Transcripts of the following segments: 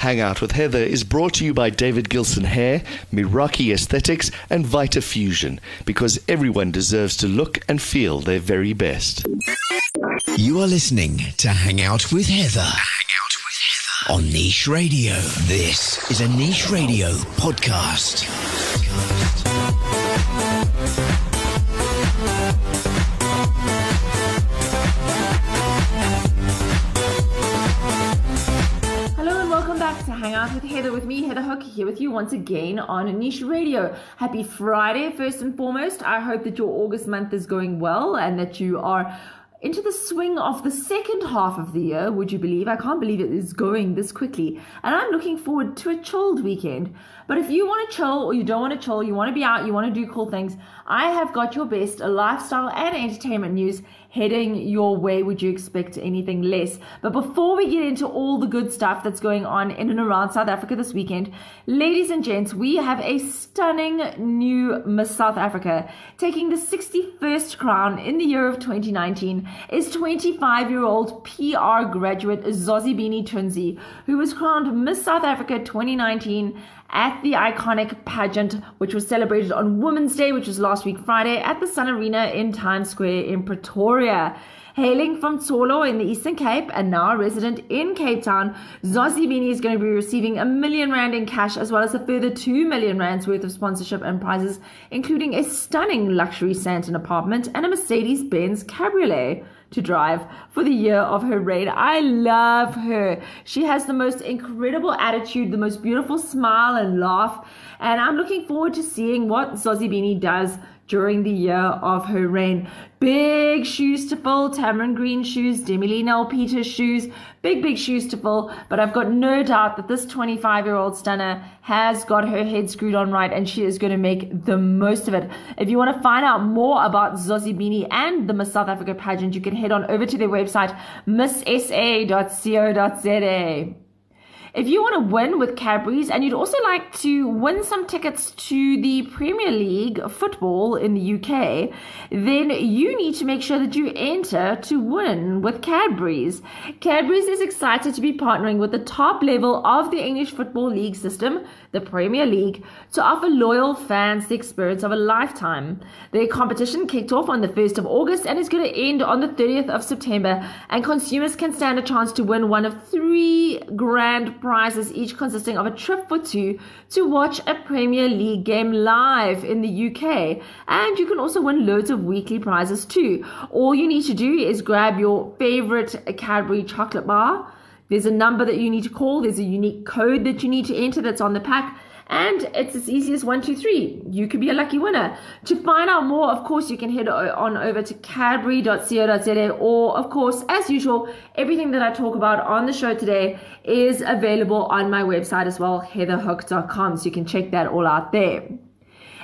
Hang Out with Heather is brought to you by David Gilson Hair, Miraki Aesthetics, and Vita Fusion because everyone deserves to look and feel their very best. You are listening to Hang Out with Heather. With Heather on Niche Radio. This is a Niche Radio podcast. To hang out with Heather with me, Heather Hook, here with you once again on Niche Radio. Happy Friday, first and foremost. I hope that your August month is going well and that you are into the swing of the second half of the year, would you believe? I can't believe it is going this quickly. And I'm looking forward to a chilled weekend. But if you want to chill or you don't want to chill, you want to be out, you want to do cool things, I have got your best lifestyle and entertainment news heading your way. Would you expect anything less? But before we get into all the good stuff that's going on in and around South Africa this weekend, ladies and gents, we have a stunning new Miss South Africa. Taking the 61st crown in the year of 2019 is 25 year old PR graduate Zozibini Tunzi, who was crowned Miss South Africa 2019 at the iconic pageant, which was celebrated on Women's Day, which was last week Friday, at the Sun Arena in Times Square in Pretoria. Hailing from Tsolo in the Eastern Cape and now a resident in Cape Town, Zozibini is going to be receiving a million rand in cash as well as a further two million rands worth of sponsorship and prizes, including a stunning luxury Sandton apartment and a Mercedes Benz Cabriolet to drive for the year of her reign. I love her. She has the most incredible attitude, the most beautiful smile and laugh. And I'm looking forward to seeing what Zozibini does during the year of her reign. Big shoes to fill, Tamaryn Green shoes, Demi Nell Peters shoes, big, big shoes to fill. But I've got no doubt that this 25 year old stunner has got her head screwed on right and she is going to make the most of it. If you want to find out more about Zozibini and the Miss South Africa pageant, you can head on over to their website, missa.co.za. If you want to win with Cadbury's and you'd also like to win some tickets to the Premier League football in the UK, then you need to make sure that you enter to win with Cadbury's. Cadbury's is excited to be partnering with the top level of the English Football League system, the Premier League, to offer loyal fans the experience of a lifetime. Their competition kicked off on the 1st of August and is going to end on the 30th of September, and consumers can stand a chance to win one of three grand prizes, each consisting of a trip for two to watch a Premier League game live in the UK. And you can also win loads of weekly prizes too. All you need to do is grab your favorite Cadbury chocolate bar. There's a number that you need to call, there's a unique code that you need to enter that's on the pack and it's as easy as one, two, three. You could be a lucky winner. To find out more, of course, you can head on over to cadbury.co.za, or of course, as usual, everything that I talk about on the show today is available on my website as well, heatherhook.com. So you can check that all out there.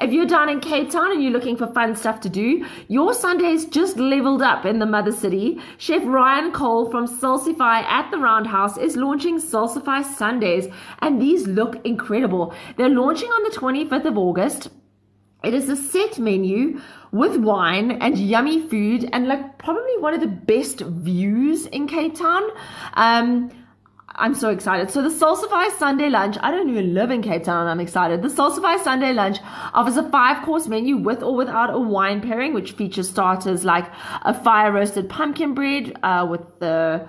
If you're down in Cape Town and you're looking for fun stuff to do, your Sundays just leveled up in the mother city. Chef Ryan Cole from Salsify at the Roundhouse is launching Salsify Sundays, and these look incredible. They're launching on the 25th of August. It is a set menu with wine and yummy food and like probably one of the best views in Cape Town. Um, I'm so excited. So the Salsify Sunday lunch, I don't even live in Cape Town and I'm excited. The Salsify Sunday lunch offers a five course menu with or without a wine pairing, which features starters like a fire roasted pumpkin bread uh, with the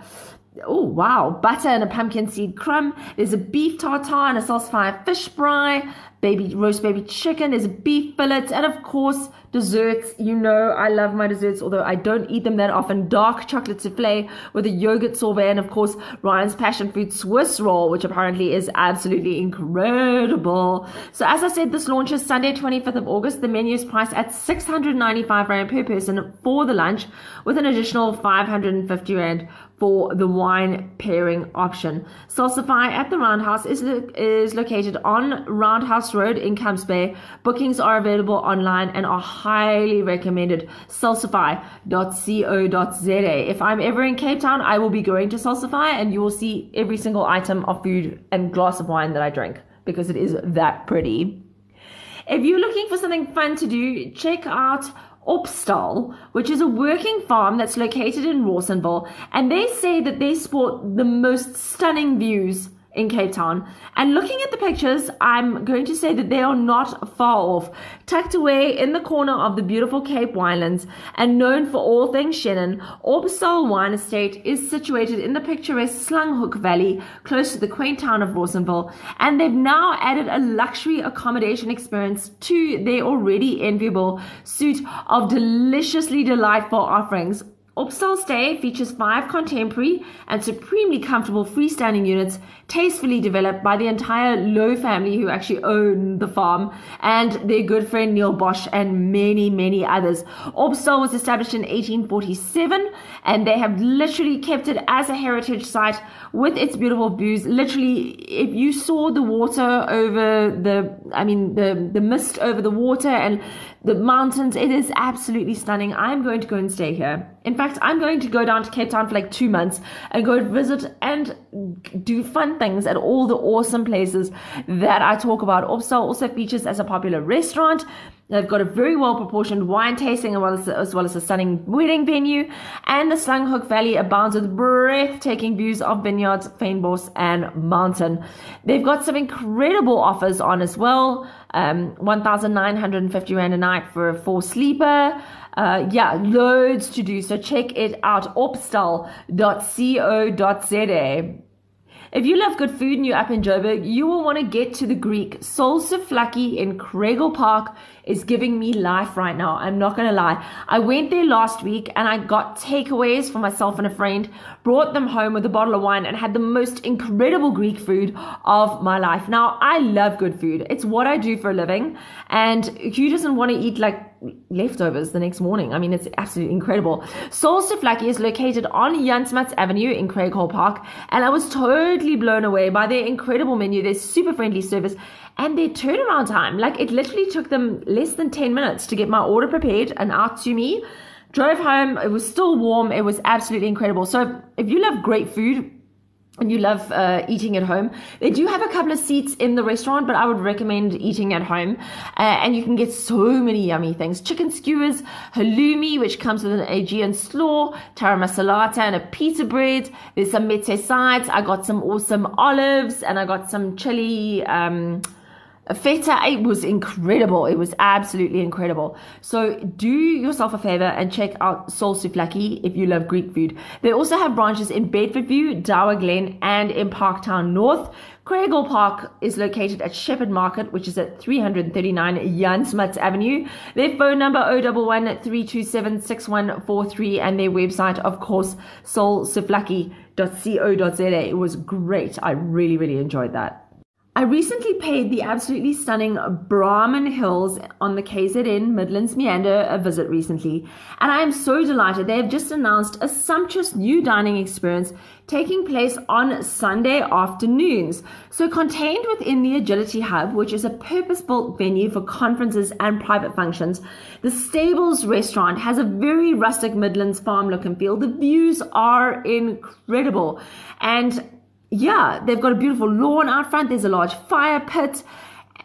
oh wow butter and a pumpkin seed crumb there's a beef tartare and a salsify fish fry baby roast baby chicken there's a beef fillet and of course desserts. You know, I love my desserts, although I don't eat them that often. Dark chocolate souffle with a yogurt sorbet, and of course, Ryan's passion fruit Swiss roll, which apparently is absolutely incredible. So, as I said, this launches Sunday, 25th of August. The menu is priced at 695 Rand per person for the lunch, with an additional 550 Rand for the wine pairing option. Salsify at the Roundhouse is, lo- is located on Roundhouse Road in Camps Bay. Bookings are available online and are highly recommended. Salsify.co.za. If I'm ever in Cape Town, I will be going to Salsify and you will see every single item of food and glass of wine that I drink because it is that pretty. If you're looking for something fun to do, check out Opstal, which is a working farm that's located in Rawsonville, and they say that they sport the most stunning views in Cape Town. And looking at the pictures, I'm going to say that they are not far off. Tucked away in the corner of the beautiful Cape Winelands and known for all things Chenin, Opstal Wine Estate is situated in the picturesque Slanghoek Valley, close to the quaint town of Rawsonville. And they've now added a luxury accommodation experience to their already enviable suite of deliciously delightful offerings Opstal Stay features five contemporary and supremely comfortable freestanding units tastefully developed by the entire Louw family who actually own the farm and their good friend Neil Bosch and many, many others. Opstal was established in 1847 and they have literally kept it as a heritage site with its beautiful views. Literally, if you saw the water over the, I mean, the, the mist over the water and the mountains. It is absolutely stunning. I'm going to go and stay here. In fact, I'm going to go down to Cape Town for like two months and go visit and do fun things at all the awesome places that I talk about. Opstal also features as a popular restaurant. They've got a very well proportioned wine tasting as well as, as well as a stunning wedding venue. And the Slanghoek Valley abounds with breathtaking views of vineyards, fynbos, and mountain. They've got some incredible offers on as well. Um, 1,950 Rand a night for a four sleeper. Uh, yeah, loads to do. So check it out. Opstal.co.za. If you love good food and you're up in Joburg, you will want to get to the Greek. Sol Souvlaki in Craighall Park is giving me life right now. I'm not going to lie. I went there last week and I got takeaways for myself and a friend, brought them home with a bottle of wine, and had the most incredible Greek food of my life. Now, I love good food. It's what I do for a living. And who doesn't want to eat like leftovers the next morning. I mean, it's absolutely incredible. Sol Souvlaki is located on Jan Smuts Avenue in Craighall Park, and I was totally blown away by their incredible menu, their super friendly service, and their turnaround time. Like, it literally took them less than 10 minutes to get my order prepared and out to me. Drove home, it was still warm, it was absolutely incredible. So, if you love great food, and you love uh, eating at home, they do have a couple of seats in the restaurant, but I would recommend eating at home. Uh, and you can get so many yummy things chicken skewers, halloumi, which comes with an Aegean slaw, taramasalata, and a pita bread. There's some mete sides. I got some awesome olives, and I got some chili. Um, Feta, it was incredible. It was absolutely incredible. So do yourself a favor and check out Sol Souvlaki if you love Greek food. They also have branches in Bedfordview, Dower Glen, and in Parktown North. Craighall Park is located at Shepherd Market, which is at 339 Jan Smuts Avenue. Their phone number 011 327 6143 and their website, of course, solsouvlaki.co.za. It was great. I really, really enjoyed that. I recently paid the absolutely stunning Brahman Hills on the KZN Midlands Meander a visit recently, and I am so delighted they have just announced a sumptuous new dining experience taking place on Sunday afternoons. So, contained within the Agility Hub, which is a purpose built venue for conferences and private functions, the Stables restaurant has a very rustic Midlands farm look and feel. The views are incredible, and yeah, they've got a beautiful lawn out front. There's a large fire pit.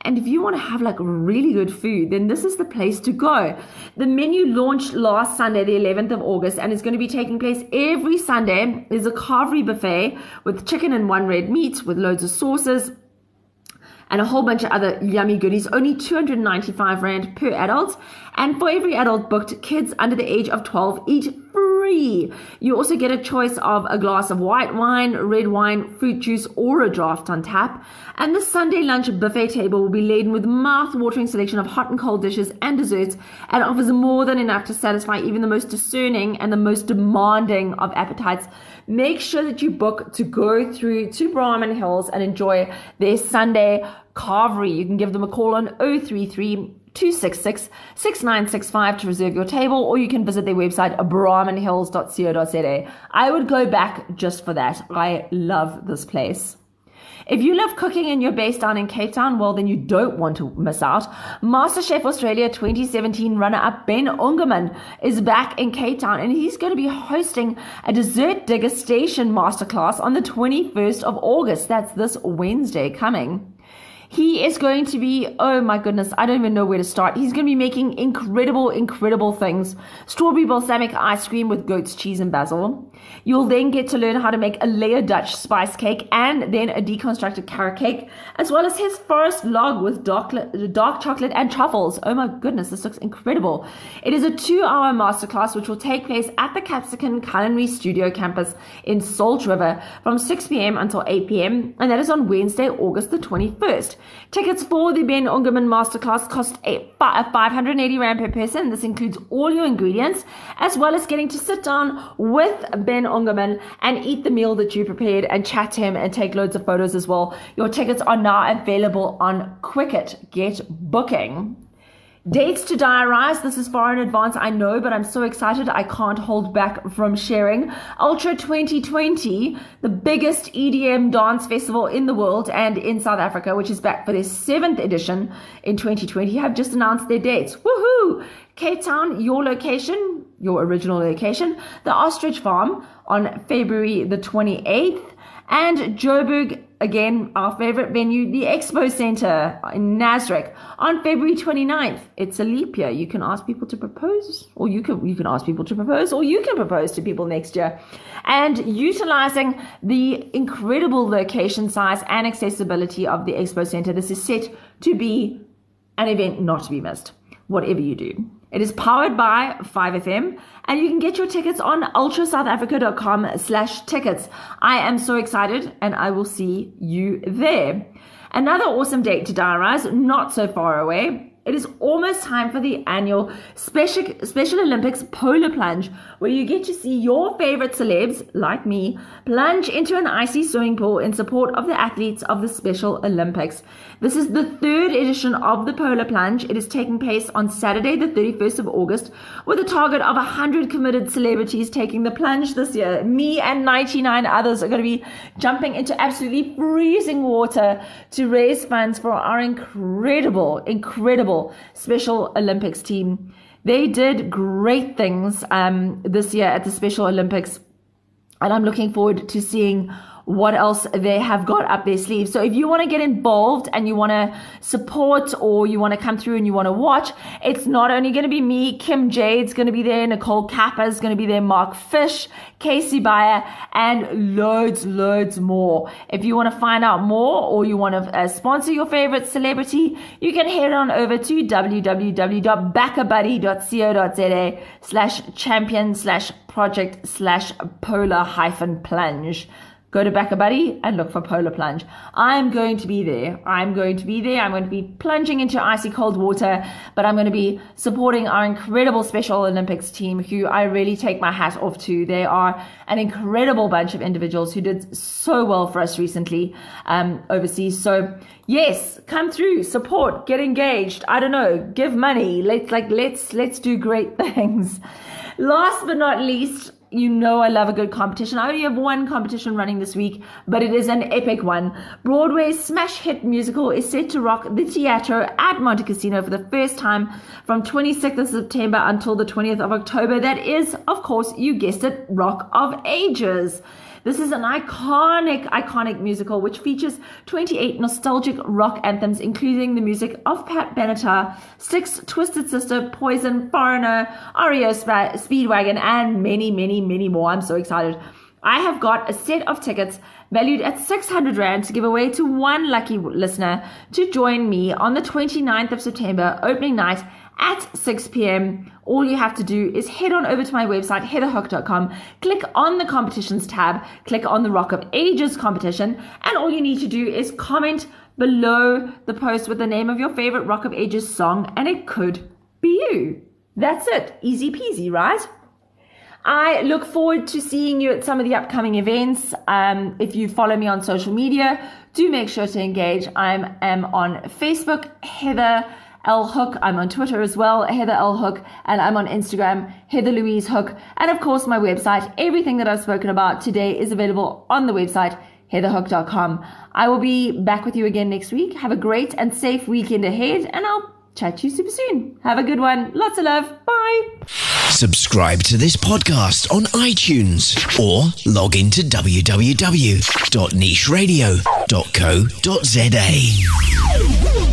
And if you want to have like really good food, then this is the place to go. The menu launched last Sunday, the 11th of August, and it's going to be taking place every Sunday. There's a carvery buffet with chicken and one red meat with loads of sauces and a whole bunch of other yummy goodies. Only 295 Rand per adult. And for every adult booked, kids under the age of 12 eat free. You also get a choice of a glass of white wine, red wine, fruit juice, or a draft on tap. And the Sunday lunch buffet table will be laden with mouth-watering selection of hot and cold dishes and desserts and offers more than enough to satisfy even the most discerning and the most demanding of appetites. Make sure that you book to go through to Brahman Hills and enjoy their Sunday carvery. You can give them a call on 033 266 6965 to reserve your table, or you can visit their website, brahmanhills.co.za. I would go back just for that. I love this place. If you love cooking and you're based down in Cape Town, well, then you don't want to miss out. MasterChef Australia 2017 runner up Ben Ungermann is back in Cape Town and he's going to be hosting a dessert degustation masterclass on the 21st of August. That's this Wednesday coming. He is going to be, oh my goodness, I don't even know where to start. He's going to be making incredible, incredible things. Strawberry balsamic ice cream with goat's cheese and basil. You'll then get to learn how to make a layer Dutch spice cake and then a deconstructed carrot cake, as well as his first log with dark, dark chocolate and truffles. Oh my goodness, this looks incredible. It is a two hour masterclass which will take place at the Capsicum Culinary Studio campus in Salt River from 6 p.m. until 8 p.m., and that is on Wednesday, August the 21st. Tickets for the Ben Ungermann Masterclass cost a 580 Rand per person. This includes all your ingredients, as well as getting to sit down with Ben Ungermann and eat the meal that you prepared and chat to him and take loads of photos as well. Your tickets are now available on Quicket. Get booking. Dates to diarize. This is far in advance, I know, but I'm so excited I can't hold back from sharing. Ultra 2020, the biggest EDM dance festival in the world and in South Africa, which is back for their seventh edition in 2020, have just announced their dates. Woohoo! Cape Town, your location, your original location, the Ostrich Farm on February the 28th, and Joburg Again, our favorite venue, the Expo Center in Nasrec on February 29th. It's a leap year. You can ask people to propose, or you can you can ask people to propose, or you can propose to people next year. And utilizing the incredible location size and accessibility of the Expo Center, this is set to be an event not to be missed, whatever you do. It is powered by 5FM and you can get your tickets on ultrasouthafrica.com slash tickets. I am so excited and I will see you there. Another awesome date to diarize, not so far away, it is almost time for the annual Special, Special Olympics Polar Plunge, where you get to see your favorite celebs, like me, plunge into an icy swimming pool in support of the athletes of the Special Olympics. This is the third edition of the Polar Plunge. It is taking place on Saturday, the 31st of August, with a target of 100 committed celebrities taking the plunge this year. Me and 99 others are going to be jumping into absolutely freezing water to raise funds for our incredible, incredible Special Olympics team. They did great things um, this year at the Special Olympics, and I'm looking forward to seeing what else they have got up their sleeve. So if you want to get involved and you want to support or you want to come through and you want to watch, it's not only going to be me, Kim Jayde's going to be there, Nicole Kappa's going to be there, Mark Fish, Casey Beyer, and loads, loads more. If you want to find out more or you want to uh, sponsor your favorite celebrity, you can head on over to www.backabuddy.co.za slash champion slash project slash polar hyphen plunge go to BackaBuddy and look for Polar Plunge. I'm going to be there. I'm going to be there. I'm going to be plunging into icy cold water, but I'm going to be supporting our incredible Special Olympics team who I really take my hat off to. They are an incredible bunch of individuals who did so well for us recently um, overseas. So yes, come through, support, get engaged. I don't know, give money. Let's like let's let's do great things. Last but not least, you know I love a good competition. I only have one competition running this week, but it is an epic one. Broadway's smash hit musical is set to rock the Teatro at Montecasino for the first time from 26th of September until the 20th of October. That is, of course, you guessed it, Rock of Ages. This is an iconic, iconic musical which features 28 nostalgic rock anthems, including the music of Pat Benatar, Styx, Twisted Sister, Poison, Foreigner, REO Speedwagon, and many, many, many more. I'm so excited. I have got a set of tickets valued at 600 Rand to give away to one lucky listener to join me on the 29th of September, opening night at 6 p.m. All you have to do is head on over to my website, heatherhook.com, click on the competitions tab, click on the Rock of Ages competition, and all you need to do is comment below the post with the name of your favorite Rock of Ages song, and it could be you. That's it. Easy peasy, right? I look forward to seeing you at some of the upcoming events. Um, if you follow me on social media, do make sure to engage. I am on Facebook, Heather L Hook. I'm on Twitter as well, Heather L Hook, and I'm on Instagram, Heather Louise Hook. And of course, my website. Everything that I've spoken about today is available on the website, heatherhook.com. I will be back with you again next week. Have a great and safe weekend ahead, and I'll chat to you super soon. Have a good one. Lots of love. Bye. Subscribe to this podcast on iTunes or log into www.nicheradio.co.za.